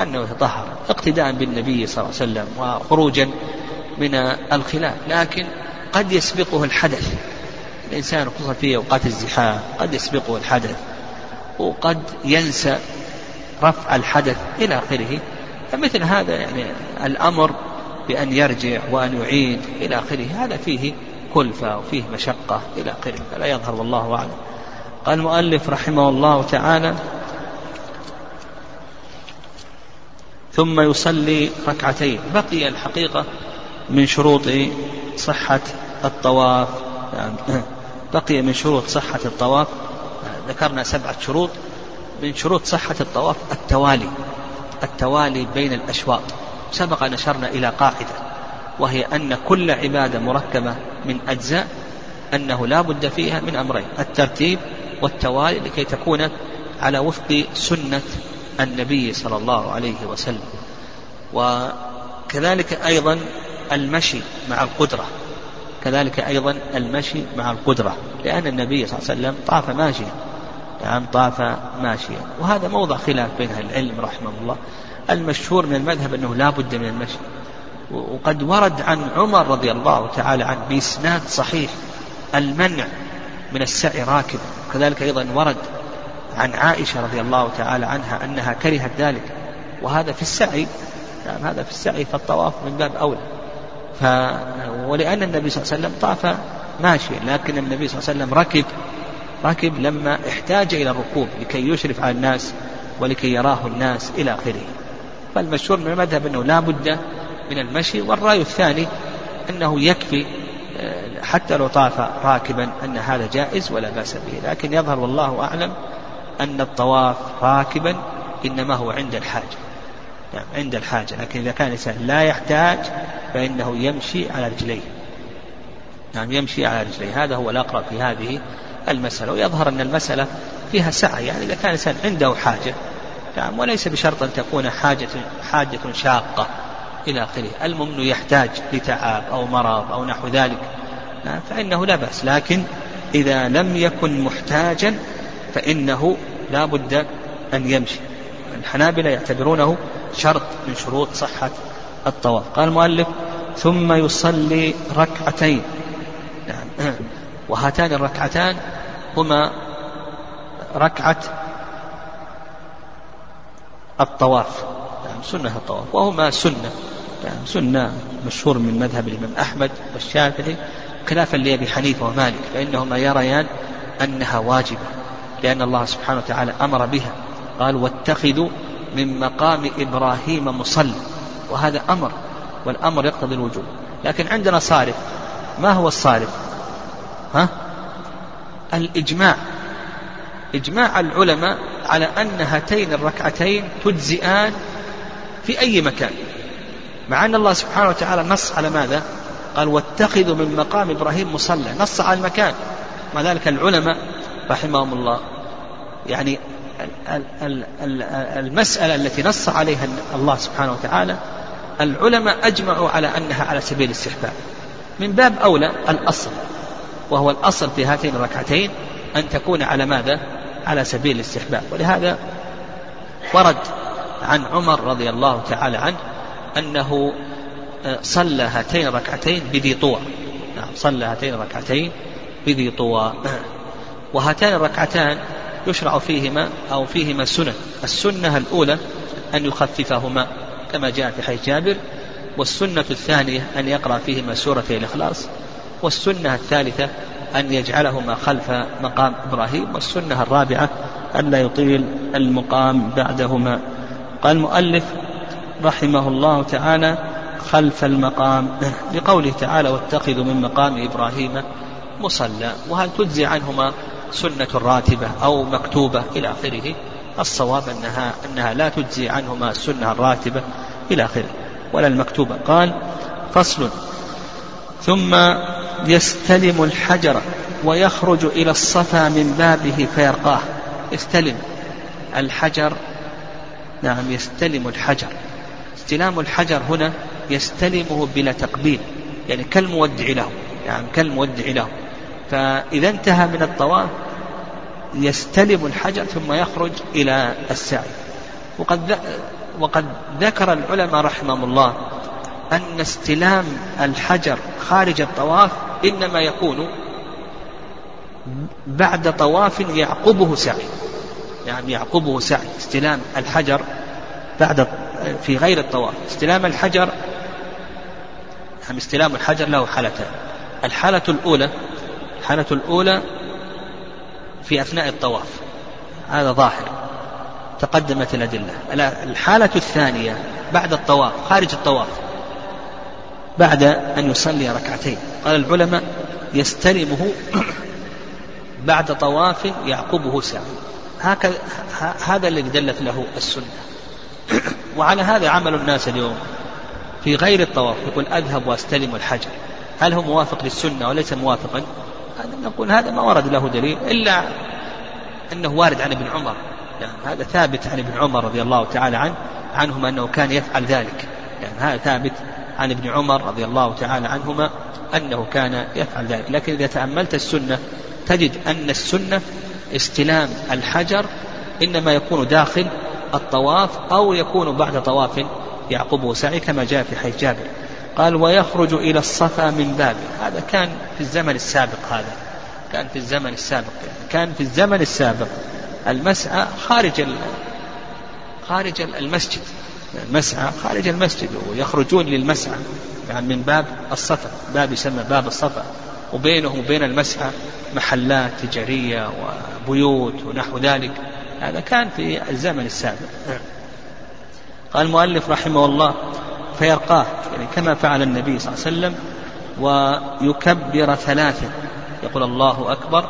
Speaker 1: أنه يتطهر اقتداء بالنبي صلى الله عليه وسلم وخروجا من الخلاف. لكن قد يسبقه الحدث. الإنسان خصوصا في أوقات الزحام قد يسبقه الحدث وقد ينسى رفع الحدث إلى آخره. فمثل هذا يعني الأمر بأن يرجع وأن يعيد إلى آخره. هذا فيه كلفة وفيه مشقة إلى آخره. فلا يظهر والله أعلم. قال المؤلف رحمه الله تعالى ثم يصلي ركعتين. بقي الحقيقة من شروط صحة الطواف. بقي من شروط صحة الطواف. ذكرنا سبعة شروط. من شروط صحة الطواف التوالي. التوالي بين الأشواط. سبق أن أشرنا إلى قاعدة وهي أن كل عبادة مركبة من أجزاء أنه لا بد فيها من أمرين الترتيب والتوالي لكي تكون على وفق سنة النبي صلى الله عليه وسلم. وكذلك أيضا المشي مع القدرة. كذلك أيضا المشي مع القدرة. لأن النبي صلى الله عليه وسلم طاف ماشيا. نعم طاف ماشيا. وهذا موضع خلاف بين أهل العلم رحمه الله. المشهور من المذهب أنه لا بد من المشي. وقد ورد عن عمر رضي الله تعالى عنه بإسناد صحيح المنع من السعي راكبا. كذلك أيضا ورد عن عائشة رضي الله تعالى عنها أنها كرهت ذلك وهذا في السعي يعني هذا في السعي فالطواف من باب أولى. ف... ولأن النبي صلى الله عليه وسلم طاف ماشيا لكن النبي صلى الله عليه وسلم ركب ركب لما احتاج إلى الركوب لكي يشرف على الناس ولكي يراه الناس إلى آخره. فالمشهور من المذهب أنه لا بد من المشي والرأي الثاني أنه يكفي آه، حتى لو طاف راكبا أن هذا جائز ولا بأس به لكن يظهر والله أعلم أن الطواف راكبا إنما هو عند الحاجة. يعني عند الحاجة. لكن إذا كان الإنسان لا يحتاج فإنه يمشي على رجليه. نعم يمشي على رجليه. هذا هو الأقرب في هذه المسألة. ويظهر أن المسألة فيها سعي. يعني إذا كان الإنسان عنده حاجة نعم وليس بشرط أن تكون حاجة حاجة شاقة إلى آخره. المهم أنه يحتاج لتعب أو مرض أو نحو ذلك. نعم فإنه لا بأس. لكن إذا لم يكن محتاجا فإنه لا بد أن يمشي. الحنابلة يعتبرونه شرط من شروط صحة الطواف. قال المؤلف ثم يصلي ركعتين. نعم. وهاتان الركعتان هما ركعة الطواف. يعني سنة الطواف. وهما سنة. يعني سنة مشهور من مذهب الإمام أحمد والشافعي خلافا لأبي حنيفة ومالك فإنهما يريان أنها واجبة. لأن الله سبحانه وتعالى أمر بها. قال واتخذوا من مقام إبراهيم مصلى. وهذا أمر والأمر يقتضي الوجوب لكن عندنا صارف. ما هو الصارف؟ ها؟ الإجماع. إجماع العلماء على أن هاتين الركعتين تجزئان في أي مكان. مع أن الله سبحانه وتعالى نص على ماذا؟ قال واتخذوا من مقام إبراهيم مصلى. نص على المكان. مع ذلك العلماء رحمهم الله يعني المسألة التي نص عليها الله سبحانه وتعالى العلماء أجمعوا على أنها على سبيل الاستحباب. من باب أولى الأصل وهو الأصل في هاتين الركعتين أن تكون على ماذا؟ على سبيل الاستحباب. ولهذا ورد عن عمر رضي الله تعالى عنه أنه آه، صلى هاتين الركعتين بذي طوى. نعم صلى هاتين الركعتين بذي طوى. وهاتان الركعتان يشرع فيهما أو فيهما سنن. السنة الأولى أن يخففهما كما جاء في حديث جابر. والسنة الثانية أن يقرأ فيهما سورة الإخلاص. والسنة الثالثة أن يجعلهما خلف مقام إبراهيم. والسنة الرابعة أن لا يطيل المقام بعدهما. قال المؤلف رحمه الله تعالى خلف المقام. لقوله تعالى واتخذوا من مقام إبراهيم مصلى. وهل تجزي عنهما؟ سنة راتبة أو مكتوبة إلى آخره. الصواب أنها أنها لا تجزي عنهما السنة الراتبة إلى آخره. ولا المكتوبة قال فصل. ثم يستلم الحجر ويخرج إلى الصفا من بابه فيرقاه. يستلم الحجر. نعم يستلم الحجر. استلام الحجر هنا يستلمه بلا تقبيل. يعني كالمودع له. يعني كالمودع له. فإذا انتهى من الطواف يستلم الحجر ثم يخرج إلى السعي. وقد وقد ذكر العلماء رحمهم الله أن استلام الحجر خارج الطواف إنما يكون بعد طواف يعقبه سعي. يعني يعقبه سعي استلام الحجر بعد في غير الطواف. استلام الحجر يعني استلام الحجر له حالتان. الحالة الأولى الحالة الأولى في أثناء الطواف. هذا ظاهر. تقدمت الأدلة. الحالة الثانية بعد الطواف خارج الطواف بعد أن يصلي ركعتين. قال العلماء يستلمه بعد طواف يعقبه ساعة. هكذا هذا الذي دلت له السنة. وعلى هذا عمل الناس اليوم. في غير الطواف يقول أذهب وأستلم الحجر. هل هو موافق للسنة وليس موافقا؟ هذا نقول هذا ما ورد له دليل إلا أنه وارد عن ابن عمر. يعني هذا ثابت عن ابن عمر رضي الله تعالى عنه عنهما أنه كان يفعل ذلك. يعني هذا ثابت عن ابن عمر رضي الله تعالى عنهما أنه كان يفعل ذلك. لكن إذا تأملت السنة تجد أن السنة استلام الحجر إنما يكون داخل الطواف أو يكون بعد طواف يعقبه سعي كما جاء في حديث جابر. قال ويخرج إلى الصفا من بابه هذا كان في الزمن السابق هذا. كان في الزمن السابق. يعني كان في الزمن السابق. المسعى خارج خارج المسجد. المسعى خارج المسجد. ويخرجون للمسعى. يعني من باب الصفا. باب يسمى باب الصفا. وبينه وبين المسعى محلات تجارية وبيوت ونحو ذلك. هذا كان في الزمن السابق. قال المؤلف رحمه الله فيرقاه يعني كما فعل النبي صلى الله عليه وسلم ويكبر ثلاثة. يقول الله أكبر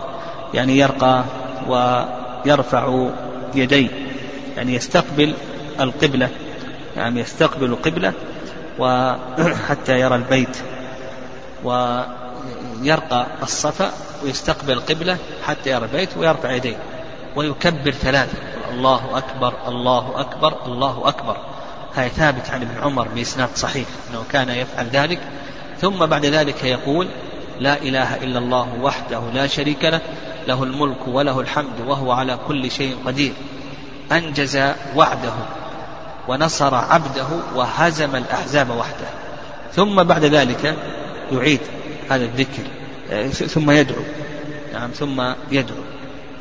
Speaker 1: يعني يرقى ويرفع يديه يعني يستقبل القبلة يعني يستقبل القبلة وحتى يرى البيت ويرقى الصفا ويستقبل القبلة حتى يرى البيت ويرفع يديه ويكبر ثلاثة. الله أكبر الله أكبر الله أكبر. هذا ثابت عن ابن عمر بإسناد صحيح أنه كان يفعل ذلك. ثم بعد ذلك يقول لا إله إلا الله وحده لا شريك له له الملك وله الحمد وهو على كل شيء قدير. أنجز وعده ونصر عبده وهزم الأحزاب وحده. ثم بعد ذلك يعيد هذا الذكر ثم يدعو نعم ثم يدعو.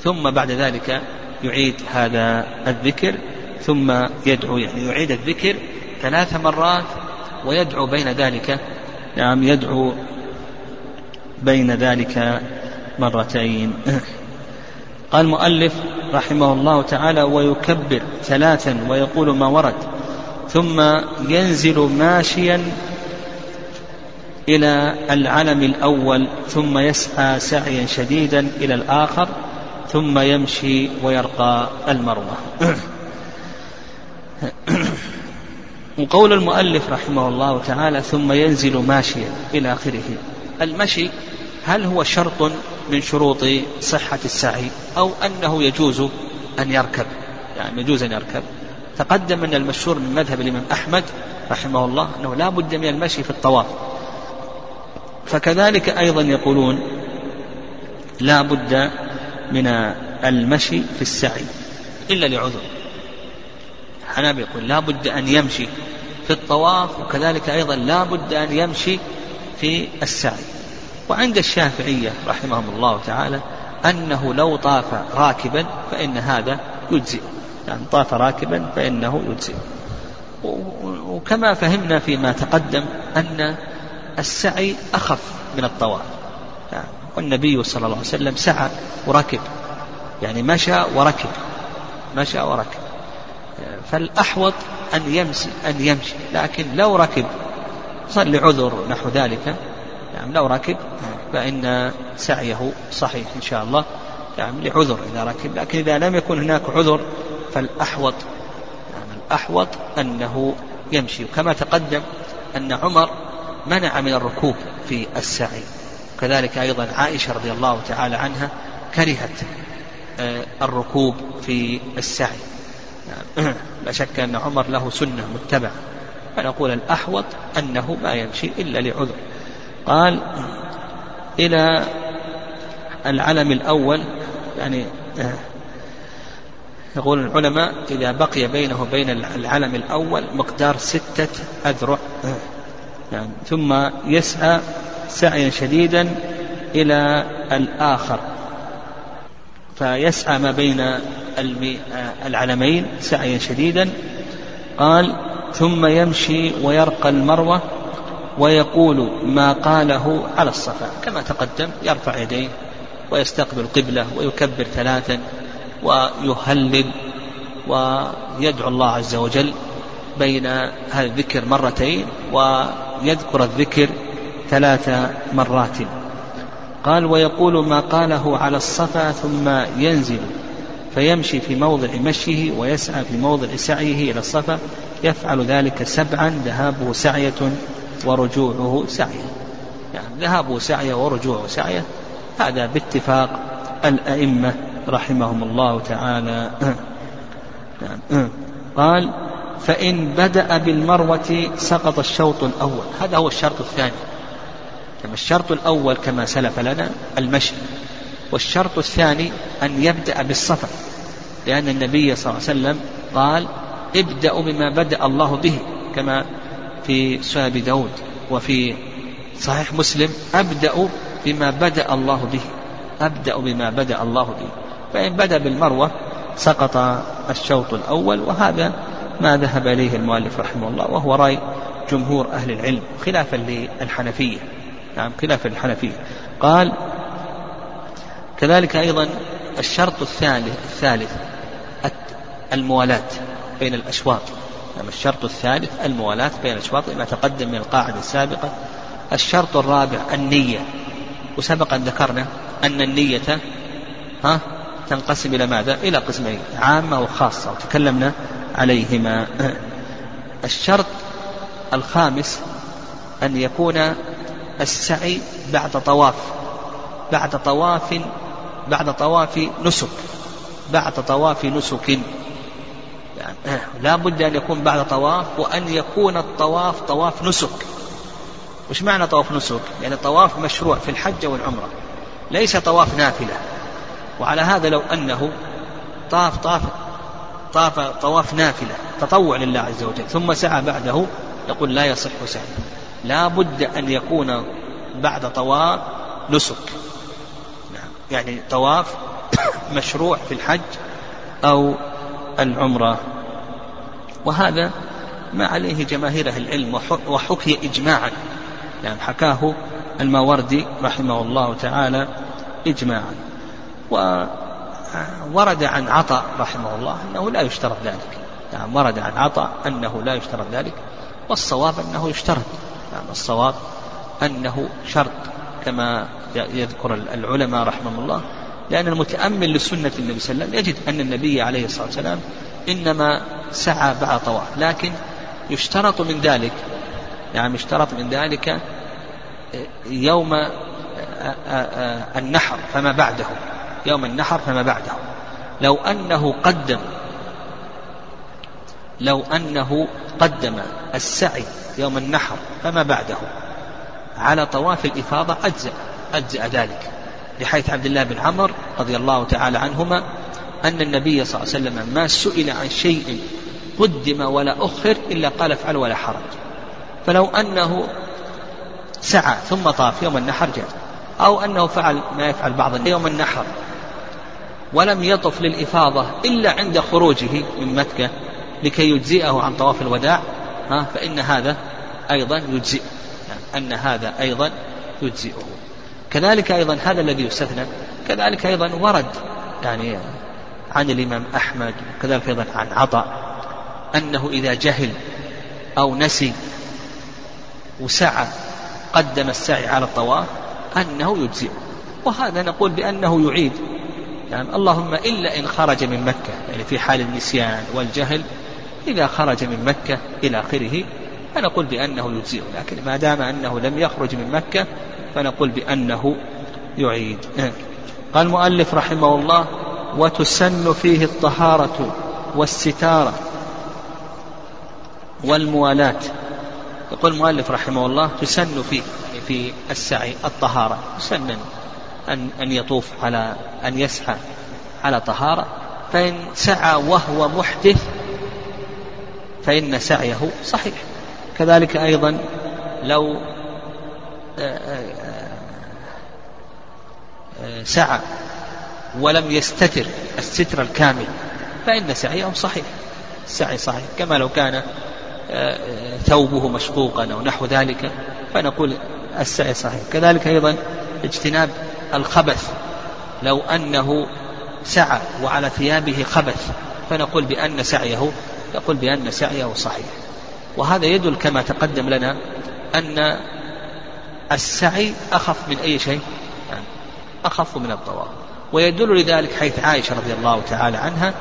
Speaker 1: ثم بعد ذلك يعيد هذا الذكر. ثم يدعو يعني يعيد الذكر ثلاث مرات ويدعو بين ذلك. نعم يدعو بين ذلك مرتين. قال المؤلف رحمه الله تعالى ويكبر ثلاثا ويقول ما ورد ثم ينزل ماشيا إلى العلم الأول ثم يسعى سعيا شديدا إلى الآخر ثم يمشي ويرقى المروة. وقول المؤلف رحمه الله تعالى ثم ينزل ماشيا إلى آخره. المشي هل هو شرط من شروط صحة السعي أو أنه يجوز أن يركب؟ يعني يجوز أن يركب. تقدم أن المشهور من مذهب الإمام أحمد رحمه الله أنه لا بد من المشي في الطواف. فكذلك أيضا يقولون لا بد من المشي في السعي إلا لعذر. الحنابلة يقول لا بد أن يمشي في الطواف وكذلك أيضا لا بد أن يمشي في السعي. وعند الشافعية رحمهم الله تعالى أنه لو طاف راكبا فإن هذا يجزئ. يعني طاف راكبا فإنه يجزئ. وكما فهمنا فيما تقدم أن السعي أخف من الطواف. يعني والنبي صلى الله عليه وسلم سعى وركب. يعني مشى وركب. مشى وركب. فالأحوط أن يمشي أن يمشي. لكن لو ركب صار لعذر نحو ذلك. يعني لو ركب فإن سعيه صحيح إن شاء الله. يعني لعذر إذا ركب. لكن إذا لم يكن هناك عذر فالأحوط يعني الأحوط أنه يمشي. وكما تقدم أن عمر منع من الركوب في السعي. كذلك أيضا عائشة رضي الله تعالى عنها كرهت آه، الركوب في السعي. يعني لا شك أن عمر له سنة متبعة فنقول الأحوط أنه ما يمشي إلا لعذر. قال إلى العلم الأول يعني آه، يقول العلماء إذا بقي بينه وبين العلم الأول مقدار ستة أذرع يعني ثم يسعى سعيا شديدا إلى الآخر فيسعى ما بين العلمين سعيا شديدا. قال ثم يمشي ويرقى المروة ويقول ما قاله على الصفا. كما تقدم يرفع يديه ويستقبل القبلة ويكبر ثلاثا ويهلل ويدعو الله عز وجل بين هذا الذكر مرتين ويذكر الذكر ثلاث مرات. قال ويقول ما قاله على الصفا ثم ينزل. فيمشي في موضع مشيه ويسعى في موضع سعيه إلى الصفا يفعل ذلك سبعا ذهابه سعية ورجوعه سعية. يعني ذهابه سعية ورجوعه سعية. هذا باتفاق الأئمة رحمهم الله تعالى. قال فإن بدأ بالمروة سقط الشوط الأول. هذا هو الشرط الثاني. الشرط الأول كما سلف لنا المشي. والشرط الثاني أن يبدأ بالصفا لأن النبي صلى الله عليه وسلم قال ابدأوا بما بدأ الله به كما في سنن أبي داود وفي صحيح مسلم أبدأ بما بدأ الله به أبدأ بما بدأ الله به. فإن بدأ بالمروة سقط الشوط الأول وهذا ما ذهب إليه المؤلف رحمه الله وهو رأي جمهور أهل العلم خلافا للحنفية. نعم خلافا للحنفية. قال كذلك أيضا الشرط الثالث الثالث الموالاة بين الأشواط. نعم الشرط الثالث الموالاة بين الأشواط ما تقدم من القاعدة السابقة. الشرط الرابع النية. وسبق أن ذكرنا أن النية ها تنقسم إلى ماذا؟ إلى قسمين عامة وخاصة وتكلمنا عليهما. الشرط الخامس أن يكون السعي بعد طواف بعد طواف بعد طواف نسك بعد طواف نسك. يعني لا بد أن يكون بعد طواف وأن يكون الطواف طواف نسك. وش معنى طواف نسك؟ يعني طواف مشروع في الحج والعمرة ليس طواف نافلة. وعلى هذا لو أنه طاف طاف طاف طواف نافلة تطوع لله عز وجل ثم سعى بعده يقول لا يصح سعيه. لا بد أن يكون بعد طواف نسك. يعني طواف مشروع في الحج أو العمرة. وهذا ما عليه جماهير أهل العلم وحكي إجماعا. يعني حكاه الماوردي رحمه الله تعالى إجماعا. وورد عن عطاء رحمه الله أنه لا يشترط ذلك. يعني ورد عن عطاء أنه لا يشترط ذلك والصواب أنه يشترط. يعني الصواب أنه شرط. كما يذكر العلماء رحمهم الله لأن المتأمل لسنة النبي صلى الله عليه وسلم يجد أن النبي عليه الصلاة والسلام إنما سعى بعد طواف لكن يشترط من ذلك يعني يشترط من ذلك يوم النحر فما بعده يوم النحر فما بعده. لو أنه قدم لو أنه قدم السعي يوم النحر فما بعده. على طواف الإفاضة أجزأ أجزأ ذلك لحيث عبد الله بن عمر رضي الله تعالى عنهما أن النبي صلى الله عليه وسلم ما سئل عن شيء قدم ولا أخر إلا قال افعل ولا حرج. فلو أنه سعى ثم طاف يوم النحر جاء أو أنه فعل ما يفعل بعض يوم النحر ولم يطف للإفاضة إلا عند خروجه من مكة لكي يجزئه عن طواف الوداع ها فإن هذا أيضا يجزئ أن هذا أيضا يجزئه. كذلك أيضا هذا الذي يستثنى كذلك أيضا ورد يعني عن الإمام أحمد وكذلك أيضا عن عطاء أنه إذا جهل أو نسي وسعى قدم السعي على الطواف أنه يجزئه. وهذا نقول بأنه يعيد. يعني اللهم إلا إن خرج من مكة يعني في حال النسيان والجهل إذا خرج من مكة إلى آخره فنقول بأنه يجزئه لكن ما دام أنه لم يخرج من مكة فنقول بأنه يعيد. قال المؤلف رحمه الله وتسن فيه الطهارة والستارة والموالاة يقول المؤلف رحمه الله تسن فيه يعني في السعي الطهارة. يسن أن أن يطوف على أن يسعى على طهارة. فإن سعى وهو محدث فإن سعيه صحيح. كذلك أيضا لو آه، آه، آه، سعى ولم يستتر الستر الكامل فإن سعيه صحيح السعي صحيح. كما لو كان ثوبه مشقوقا أو نحو ذلك فنقول السعي صحيح. كذلك أيضا اجتناب الخبث لو أنه سعى وعلى ثيابه خبث فنقول بأن سعيه يقول بأن سعيه صحيح. وهذا يدل كما تقدم لنا أن السعي أخف من أي شيء؟ أخف من الطواف ويدل لذلك حيث عائشة رضي الله تعالى عنها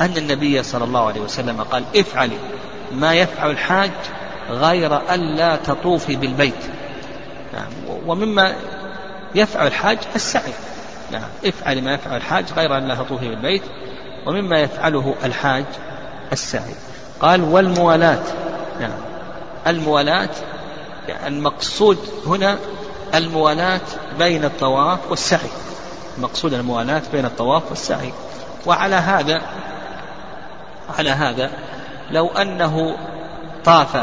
Speaker 1: أن النبي صلى الله عليه وسلم قال افعلي ما يفعل الحاج غير ألا تطوفي بالبيت. نعم. ومما يفعل الحاج السعي. نعم. افعل ما يفعل الحاج غير أن لا تطوفي بالبيت. ومما يفعله الحاج السعي. قال والموالاة. نعم. الموالاة المقصود هنا الموالاة بين الطواف والسعي. المقصود الموالاة بين الطواف والسعي. وعلى هذا على هذا لو أنه طاف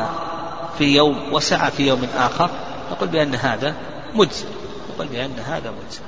Speaker 1: في يوم وسعى في يوم آخر نقول بأن هذا مجزئ. نقول بأن هذا مجزئ.